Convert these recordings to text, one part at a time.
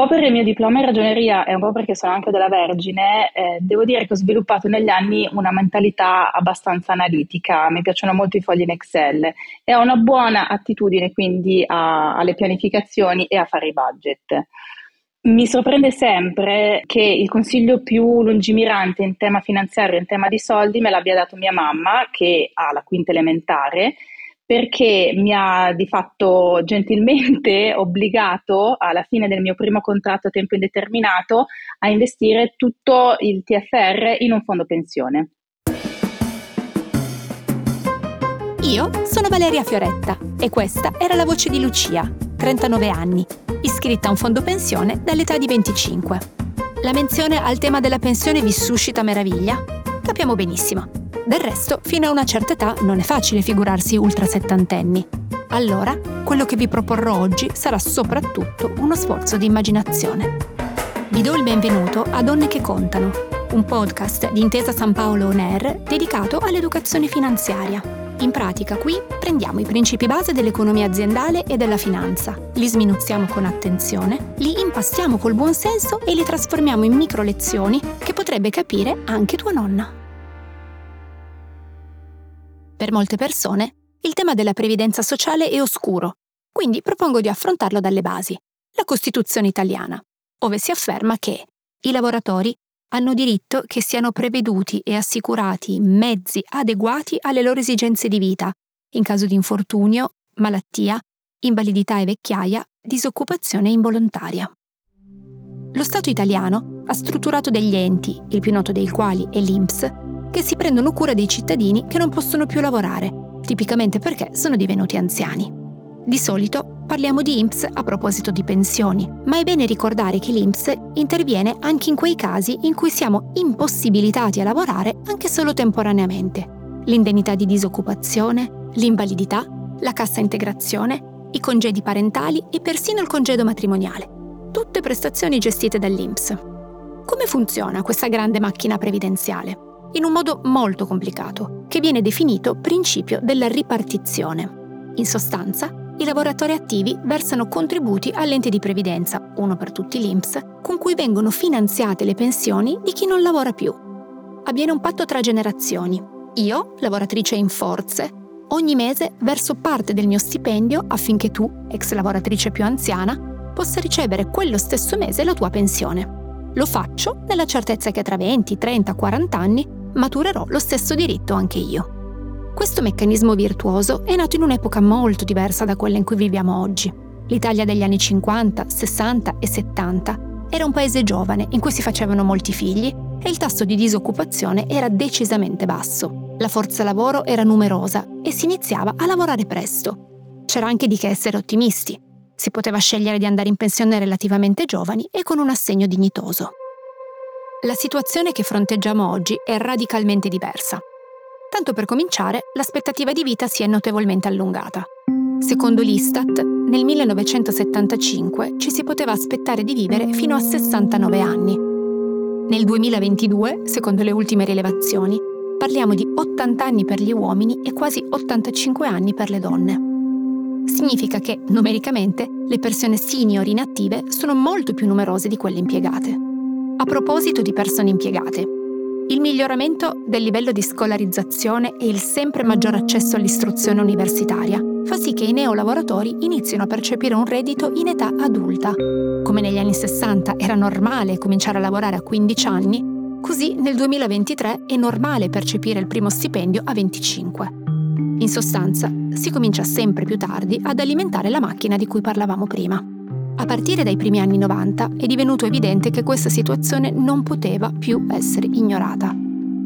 Po' per il mio diploma in ragioneria e un po' perché sono anche della Vergine, eh, devo dire che ho sviluppato negli anni una mentalità abbastanza analitica, mi piacciono molto i fogli in Excel e ho una buona attitudine quindi a, alle pianificazioni e a fare i budget. Mi sorprende sempre che il consiglio più lungimirante in tema finanziario, in tema di soldi, me l'abbia dato mia mamma, che ha la quinta elementare perché mi ha di fatto gentilmente obbligato alla fine del mio primo contratto a tempo indeterminato a investire tutto il TFR in un fondo pensione. Io sono Valeria Fioretta e questa era la voce di Lucia, 39 anni, iscritta a un fondo pensione dall'età di 25. La menzione al tema della pensione vi suscita meraviglia? Capiamo benissimo. Del resto, fino a una certa età non è facile figurarsi ultra settantenni. Allora, quello che vi proporrò oggi sarà soprattutto uno sforzo di immaginazione. Vi do il benvenuto a Donne che contano, un podcast di Intesa San Paolo On Air dedicato all'educazione finanziaria. In pratica qui prendiamo i principi base dell'economia aziendale e della finanza, li sminuzziamo con attenzione, li impastiamo col buon senso e li trasformiamo in micro lezioni che potrebbe capire anche tua nonna. Per molte persone, il tema della previdenza sociale è oscuro, quindi propongo di affrontarlo dalle basi, la Costituzione italiana, dove si afferma che i lavoratori hanno diritto che siano preveduti e assicurati mezzi adeguati alle loro esigenze di vita, in caso di infortunio, malattia, invalidità e vecchiaia, disoccupazione involontaria. Lo Stato italiano ha strutturato degli enti, il più noto dei quali è l'INPS, che si prendono cura dei cittadini che non possono più lavorare, tipicamente perché sono divenuti anziani. Di solito parliamo di INPS a proposito di pensioni, ma è bene ricordare che l'INPS interviene anche in quei casi in cui siamo impossibilitati a lavorare anche solo temporaneamente. L'indennità di disoccupazione, l'invalidità, la cassa integrazione, i congedi parentali e persino il congedo matrimoniale. Tutte prestazioni gestite dall'INPS. Come funziona questa grande macchina previdenziale? In un modo molto complicato, che viene definito principio della ripartizione. In sostanza, i lavoratori attivi versano contributi all'ente di previdenza, uno per tutti l'INPS, con cui vengono finanziate le pensioni di chi non lavora più. Avviene un patto tra generazioni. Io, lavoratrice in forze, ogni mese verso parte del mio stipendio affinché tu, ex lavoratrice più anziana, possa ricevere quello stesso mese la tua pensione. Lo faccio nella certezza che tra 20, 30, 40 anni maturerò lo stesso diritto anche io. Questo meccanismo virtuoso è nato in un'epoca molto diversa da quella in cui viviamo oggi. L'Italia degli anni 50, 60 e 70 era un paese giovane in cui si facevano molti figli e il tasso di disoccupazione era decisamente basso. La forza lavoro era numerosa e si iniziava a lavorare presto. C'era anche di che essere ottimisti. Si poteva scegliere di andare in pensione relativamente giovani e con un assegno dignitoso. La situazione che fronteggiamo oggi è radicalmente diversa. Tanto per cominciare, l'aspettativa di vita si è notevolmente allungata. Secondo l'Istat, nel 1975 ci si poteva aspettare di vivere fino a 69 anni. Nel 2022, secondo le ultime rilevazioni, parliamo di 80 anni per gli uomini e quasi 85 anni per le donne. Significa che, numericamente, le persone senior inattive sono molto più numerose di quelle impiegate. A proposito di persone impiegate, il miglioramento del livello di scolarizzazione e il sempre maggior accesso all'istruzione universitaria fa sì che i neolavoratori inizino a percepire un reddito in età adulta. Come negli anni 60 era normale cominciare a lavorare a 15 anni, così nel 2023 è normale percepire il primo stipendio a 25. In sostanza, si comincia sempre più tardi ad alimentare la macchina di cui parlavamo prima. A partire dai primi anni 90 è divenuto evidente che questa situazione non poteva più essere ignorata.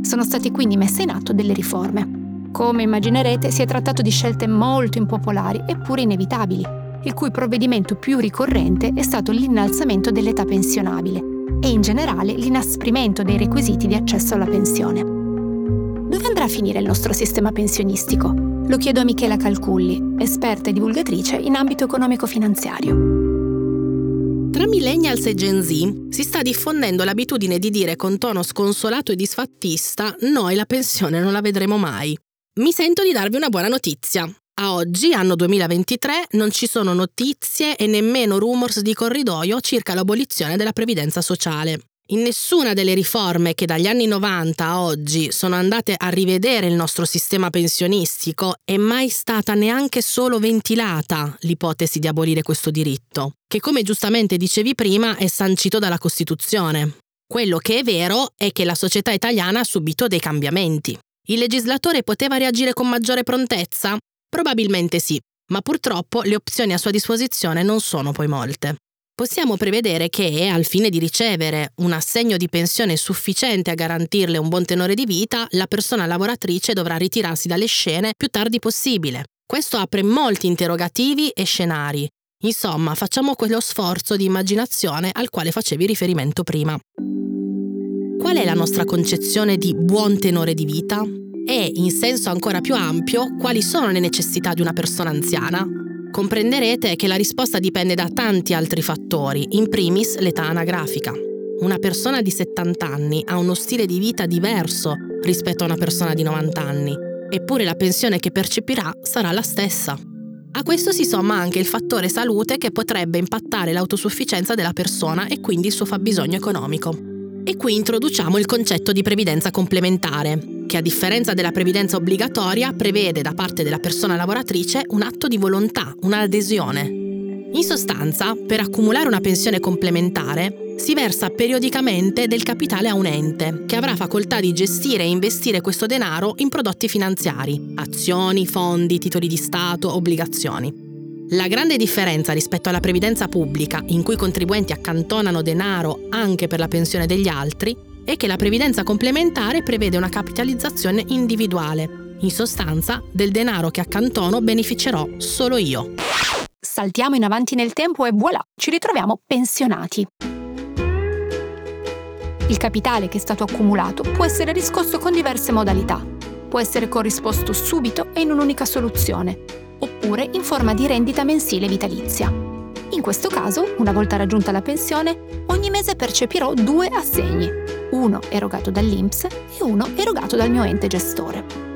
Sono state quindi messe in atto delle riforme. Come immaginerete si è trattato di scelte molto impopolari eppure inevitabili, il cui provvedimento più ricorrente è stato l'innalzamento dell'età pensionabile e in generale l'inasprimento dei requisiti di accesso alla pensione. Dove andrà a finire il nostro sistema pensionistico? Lo chiedo a Michela Calculli, esperta e divulgatrice in ambito economico-finanziario. Tra millennials e Gen Z si sta diffondendo l'abitudine di dire con tono sconsolato e disfattista noi la pensione non la vedremo mai. Mi sento di darvi una buona notizia. A oggi, anno 2023, non ci sono notizie e nemmeno rumors di corridoio circa l'abolizione della previdenza sociale. In nessuna delle riforme che dagli anni 90 a oggi sono andate a rivedere il nostro sistema pensionistico è mai stata neanche solo ventilata l'ipotesi di abolire questo diritto, che come giustamente dicevi prima è sancito dalla Costituzione. Quello che è vero è che la società italiana ha subito dei cambiamenti. Il legislatore poteva reagire con maggiore prontezza? Probabilmente sì, ma purtroppo le opzioni a sua disposizione non sono poi molte possiamo prevedere che, al fine di ricevere un assegno di pensione sufficiente a garantirle un buon tenore di vita, la persona lavoratrice dovrà ritirarsi dalle scene più tardi possibile. Questo apre molti interrogativi e scenari. Insomma, facciamo quello sforzo di immaginazione al quale facevi riferimento prima. Qual è la nostra concezione di buon tenore di vita? E, in senso ancora più ampio, quali sono le necessità di una persona anziana? Comprenderete che la risposta dipende da tanti altri fattori, in primis l'età anagrafica. Una persona di 70 anni ha uno stile di vita diverso rispetto a una persona di 90 anni, eppure la pensione che percepirà sarà la stessa. A questo si somma anche il fattore salute che potrebbe impattare l'autosufficienza della persona e quindi il suo fabbisogno economico. E qui introduciamo il concetto di previdenza complementare, che a differenza della previdenza obbligatoria prevede da parte della persona lavoratrice un atto di volontà, un'adesione. In sostanza, per accumulare una pensione complementare si versa periodicamente del capitale a un ente, che avrà facoltà di gestire e investire questo denaro in prodotti finanziari, azioni, fondi, titoli di Stato, obbligazioni. La grande differenza rispetto alla previdenza pubblica, in cui i contribuenti accantonano denaro anche per la pensione degli altri, è che la previdenza complementare prevede una capitalizzazione individuale. In sostanza, del denaro che accantono beneficerò solo io. Saltiamo in avanti nel tempo e voilà, ci ritroviamo pensionati. Il capitale che è stato accumulato può essere riscosso con diverse modalità. Può essere corrisposto subito e in un'unica soluzione, oppure in forma di rendita mensile vitalizia. In questo caso, una volta raggiunta la pensione, ogni mese percepirò due assegni, uno erogato dall'INPS e uno erogato dal mio ente gestore.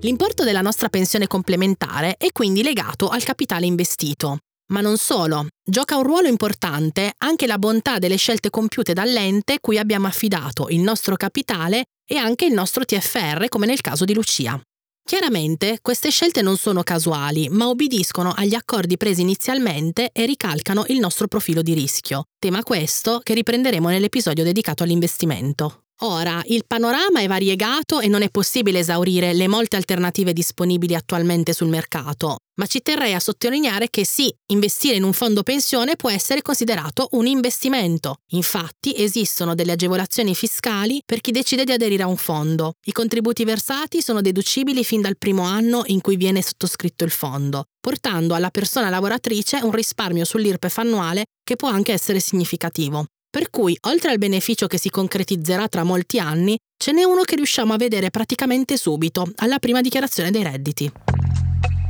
L'importo della nostra pensione complementare è quindi legato al capitale investito. Ma non solo, gioca un ruolo importante anche la bontà delle scelte compiute dall'ente cui abbiamo affidato il nostro capitale e anche il nostro TFR, come nel caso di Lucia. Chiaramente queste scelte non sono casuali, ma obbediscono agli accordi presi inizialmente e ricalcano il nostro profilo di rischio, tema questo che riprenderemo nell'episodio dedicato all'investimento. Ora, il panorama è variegato e non è possibile esaurire le molte alternative disponibili attualmente sul mercato, ma ci terrei a sottolineare che sì, investire in un fondo pensione può essere considerato un investimento. Infatti esistono delle agevolazioni fiscali per chi decide di aderire a un fondo. I contributi versati sono deducibili fin dal primo anno in cui viene sottoscritto il fondo, portando alla persona lavoratrice un risparmio sull'IRPEF annuale che può anche essere significativo. Per cui, oltre al beneficio che si concretizzerà tra molti anni, ce n'è uno che riusciamo a vedere praticamente subito, alla prima dichiarazione dei redditi.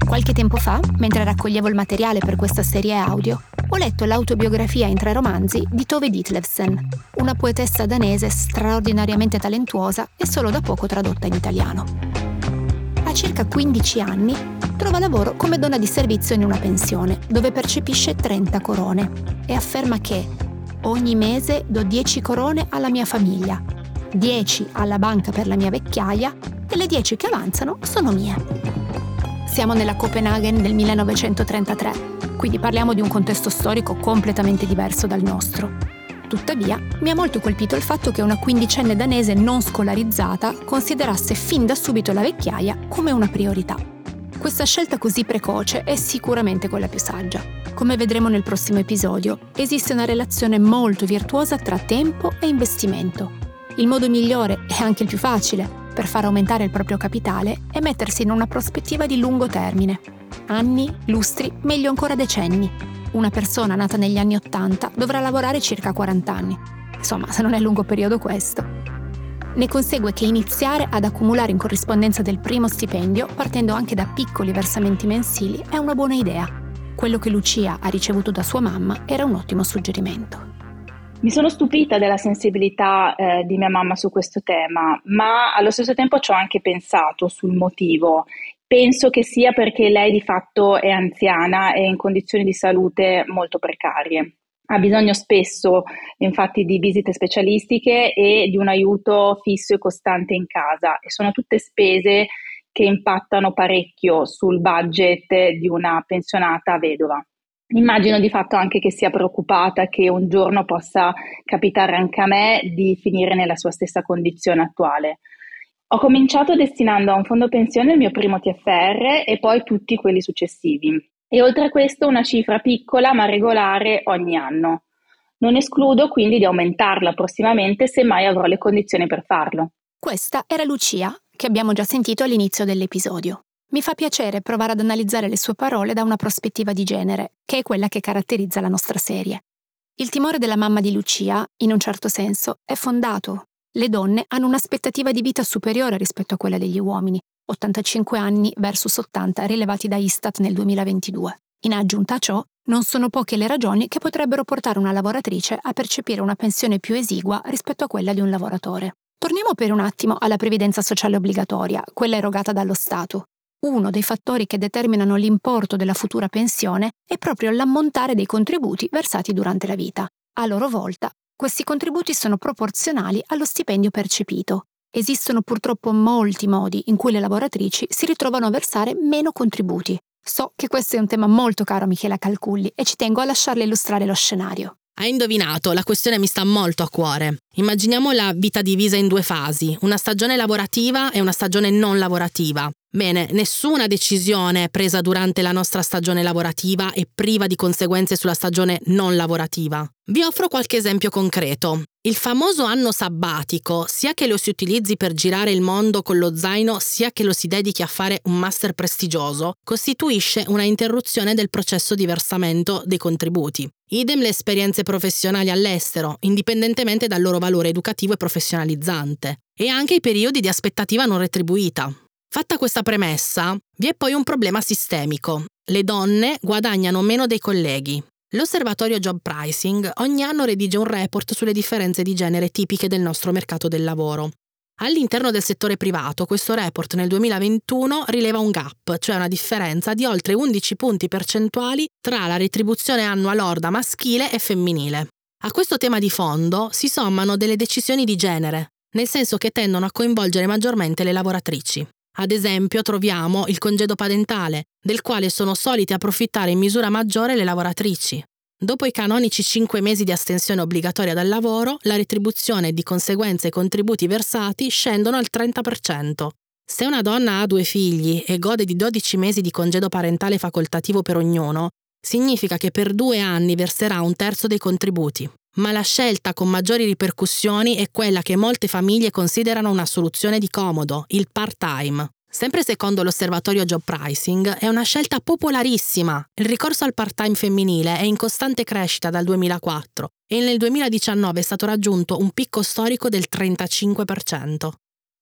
Qualche tempo fa, mentre raccoglievo il materiale per questa serie audio, ho letto l'autobiografia in tre romanzi di Tove Ditlevsen, una poetessa danese straordinariamente talentuosa e solo da poco tradotta in italiano. A circa 15 anni trova lavoro come donna di servizio in una pensione, dove percepisce 30 corone e afferma che Ogni mese do 10 corone alla mia famiglia, 10 alla banca per la mia vecchiaia e le 10 che avanzano sono mie. Siamo nella Copenaghen del 1933, quindi parliamo di un contesto storico completamente diverso dal nostro. Tuttavia, mi ha molto colpito il fatto che una quindicenne danese non scolarizzata considerasse fin da subito la vecchiaia come una priorità. Questa scelta così precoce è sicuramente quella più saggia. Come vedremo nel prossimo episodio, esiste una relazione molto virtuosa tra tempo e investimento. Il modo migliore e anche il più facile per far aumentare il proprio capitale è mettersi in una prospettiva di lungo termine. Anni, lustri, meglio ancora decenni. Una persona nata negli anni 80 dovrà lavorare circa 40 anni. Insomma, se non è lungo periodo questo. Ne consegue che iniziare ad accumulare in corrispondenza del primo stipendio, partendo anche da piccoli versamenti mensili, è una buona idea. Quello che Lucia ha ricevuto da sua mamma era un ottimo suggerimento. Mi sono stupita della sensibilità eh, di mia mamma su questo tema, ma allo stesso tempo ci ho anche pensato sul motivo. Penso che sia perché lei di fatto è anziana e in condizioni di salute molto precarie. Ha bisogno spesso infatti di visite specialistiche e di un aiuto fisso e costante in casa e sono tutte spese che impattano parecchio sul budget di una pensionata vedova. Immagino di fatto anche che sia preoccupata che un giorno possa capitare anche a me di finire nella sua stessa condizione attuale. Ho cominciato destinando a un fondo pensione il mio primo TFR e poi tutti quelli successivi. E oltre a questo una cifra piccola ma regolare ogni anno. Non escludo quindi di aumentarla prossimamente se mai avrò le condizioni per farlo. Questa era Lucia, che abbiamo già sentito all'inizio dell'episodio. Mi fa piacere provare ad analizzare le sue parole da una prospettiva di genere, che è quella che caratterizza la nostra serie. Il timore della mamma di Lucia, in un certo senso, è fondato. Le donne hanno un'aspettativa di vita superiore rispetto a quella degli uomini, 85 anni versus 80 rilevati da Istat nel 2022. In aggiunta a ciò, non sono poche le ragioni che potrebbero portare una lavoratrice a percepire una pensione più esigua rispetto a quella di un lavoratore. Torniamo per un attimo alla previdenza sociale obbligatoria, quella erogata dallo Stato uno dei fattori che determinano l'importo della futura pensione è proprio l'ammontare dei contributi versati durante la vita. A loro volta, questi contributi sono proporzionali allo stipendio percepito. Esistono purtroppo molti modi in cui le lavoratrici si ritrovano a versare meno contributi. So che questo è un tema molto caro a Michela Calculli e ci tengo a lasciarle illustrare lo scenario. Hai indovinato, la questione mi sta molto a cuore. Immaginiamo la vita divisa in due fasi, una stagione lavorativa e una stagione non lavorativa. Bene, nessuna decisione presa durante la nostra stagione lavorativa è priva di conseguenze sulla stagione non lavorativa. Vi offro qualche esempio concreto. Il famoso anno sabbatico, sia che lo si utilizzi per girare il mondo con lo zaino, sia che lo si dedichi a fare un master prestigioso, costituisce una interruzione del processo di versamento dei contributi. Idem le esperienze professionali all'estero, indipendentemente dal loro valore educativo e professionalizzante, e anche i periodi di aspettativa non retribuita. Fatta questa premessa, vi è poi un problema sistemico. Le donne guadagnano meno dei colleghi. L'osservatorio Job Pricing ogni anno redige un report sulle differenze di genere tipiche del nostro mercato del lavoro. All'interno del settore privato, questo report nel 2021 rileva un gap, cioè una differenza di oltre 11 punti percentuali tra la retribuzione annua lorda maschile e femminile. A questo tema di fondo si sommano delle decisioni di genere, nel senso che tendono a coinvolgere maggiormente le lavoratrici. Ad esempio troviamo il congedo parentale, del quale sono solite approfittare in misura maggiore le lavoratrici. Dopo i canonici 5 mesi di astensione obbligatoria dal lavoro, la retribuzione e di conseguenza i contributi versati scendono al 30%. Se una donna ha due figli e gode di 12 mesi di congedo parentale facoltativo per ognuno, significa che per due anni verserà un terzo dei contributi. Ma la scelta con maggiori ripercussioni è quella che molte famiglie considerano una soluzione di comodo, il part-time. Sempre secondo l'osservatorio Job Pricing, è una scelta popolarissima. Il ricorso al part-time femminile è in costante crescita dal 2004 e nel 2019 è stato raggiunto un picco storico del 35%.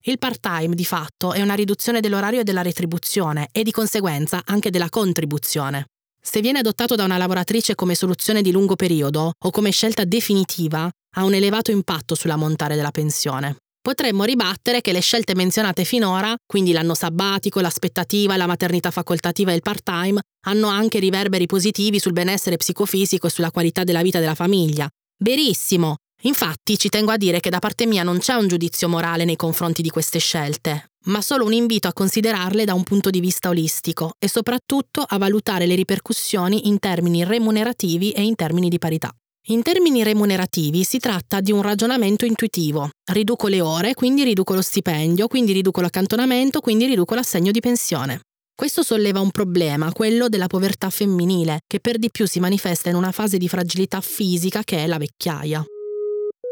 Il part-time, di fatto, è una riduzione dell'orario e della retribuzione e di conseguenza anche della contribuzione. Se viene adottato da una lavoratrice come soluzione di lungo periodo o come scelta definitiva, ha un elevato impatto sull'ammontare della pensione. Potremmo ribattere che le scelte menzionate finora, quindi l'anno sabbatico, l'aspettativa, la maternità facoltativa e il part-time, hanno anche riverberi positivi sul benessere psicofisico e sulla qualità della vita della famiglia. Verissimo! Infatti ci tengo a dire che da parte mia non c'è un giudizio morale nei confronti di queste scelte, ma solo un invito a considerarle da un punto di vista olistico e soprattutto a valutare le ripercussioni in termini remunerativi e in termini di parità. In termini remunerativi si tratta di un ragionamento intuitivo. Riduco le ore, quindi riduco lo stipendio, quindi riduco l'accantonamento, quindi riduco l'assegno di pensione. Questo solleva un problema, quello della povertà femminile, che per di più si manifesta in una fase di fragilità fisica che è la vecchiaia.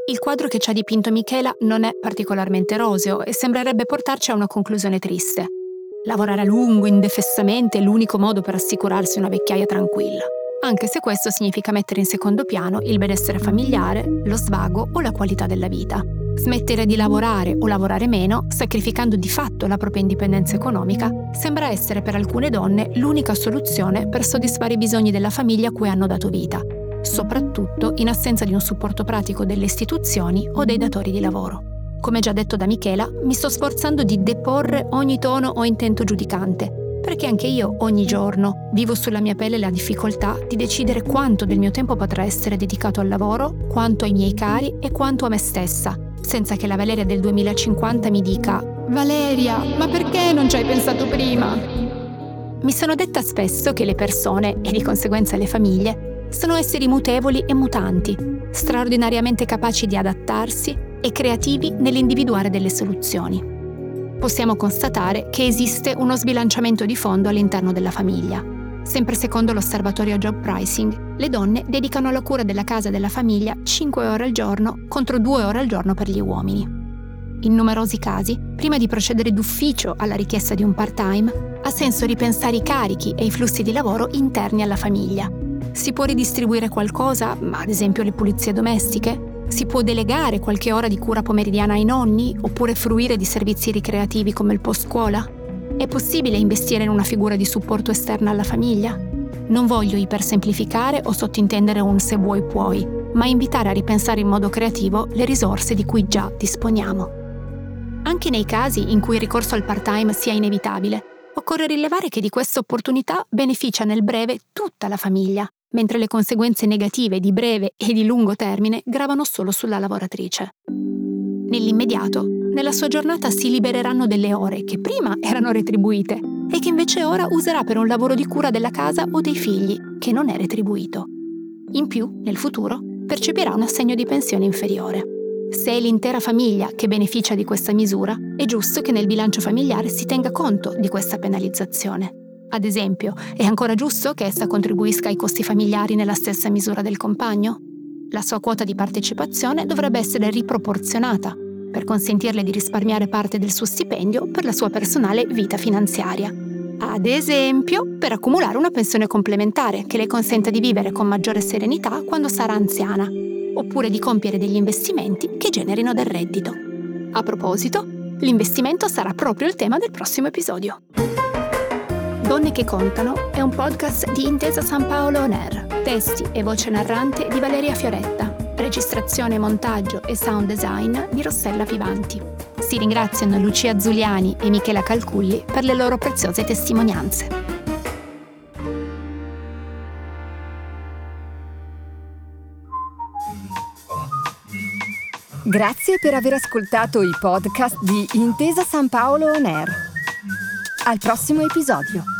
Il quadro che ci ha dipinto Michela non è particolarmente roseo e sembrerebbe portarci a una conclusione triste. Lavorare a lungo, indefessamente, è l'unico modo per assicurarsi una vecchiaia tranquilla, anche se questo significa mettere in secondo piano il benessere familiare, lo svago o la qualità della vita. Smettere di lavorare o lavorare meno, sacrificando di fatto la propria indipendenza economica, sembra essere per alcune donne l'unica soluzione per soddisfare i bisogni della famiglia a cui hanno dato vita, soprattutto in assenza di un supporto pratico delle istituzioni o dei datori di lavoro. Come già detto da Michela, mi sto sforzando di deporre ogni tono o intento giudicante, perché anche io ogni giorno vivo sulla mia pelle la difficoltà di decidere quanto del mio tempo potrà essere dedicato al lavoro, quanto ai miei cari e quanto a me stessa, senza che la Valeria del 2050 mi dica Valeria, ma perché non ci hai pensato prima? Mi sono detta spesso che le persone, e di conseguenza le famiglie, sono esseri mutevoli e mutanti, straordinariamente capaci di adattarsi e creativi nell'individuare delle soluzioni possiamo constatare che esiste uno sbilanciamento di fondo all'interno della famiglia. Sempre secondo l'osservatorio Job Pricing, le donne dedicano alla cura della casa e della famiglia 5 ore al giorno contro 2 ore al giorno per gli uomini. In numerosi casi, prima di procedere d'ufficio alla richiesta di un part-time, ha senso ripensare i carichi e i flussi di lavoro interni alla famiglia. Si può ridistribuire qualcosa, ad esempio le pulizie domestiche, si può delegare qualche ora di cura pomeridiana ai nonni oppure fruire di servizi ricreativi come il post scuola? È possibile investire in una figura di supporto esterna alla famiglia? Non voglio ipersemplificare o sottintendere un se vuoi puoi, ma invitare a ripensare in modo creativo le risorse di cui già disponiamo. Anche nei casi in cui il ricorso al part-time sia inevitabile, occorre rilevare che di questa opportunità beneficia nel breve tutta la famiglia, mentre le conseguenze negative di breve e di lungo termine gravano solo sulla lavoratrice. Nell'immediato, nella sua giornata si libereranno delle ore che prima erano retribuite e che invece ora userà per un lavoro di cura della casa o dei figli, che non è retribuito. In più, nel futuro, percepirà un assegno di pensione inferiore. Se è l'intera famiglia che beneficia di questa misura, è giusto che nel bilancio familiare si tenga conto di questa penalizzazione. Ad esempio, è ancora giusto che essa contribuisca ai costi familiari nella stessa misura del compagno? La sua quota di partecipazione dovrebbe essere riproporzionata per consentirle di risparmiare parte del suo stipendio per la sua personale vita finanziaria. Ad esempio, per accumulare una pensione complementare che le consenta di vivere con maggiore serenità quando sarà anziana, oppure di compiere degli investimenti che generino del reddito. A proposito, l'investimento sarà proprio il tema del prossimo episodio. Donne che contano è un podcast di Intesa San Paolo On Air. Testi e voce narrante di Valeria Fioretta. Registrazione, montaggio e sound design di Rossella Vivanti. Si ringraziano Lucia Zuliani e Michela Calculli per le loro preziose testimonianze. Grazie per aver ascoltato i podcast di Intesa San Paolo On Air. Al prossimo episodio.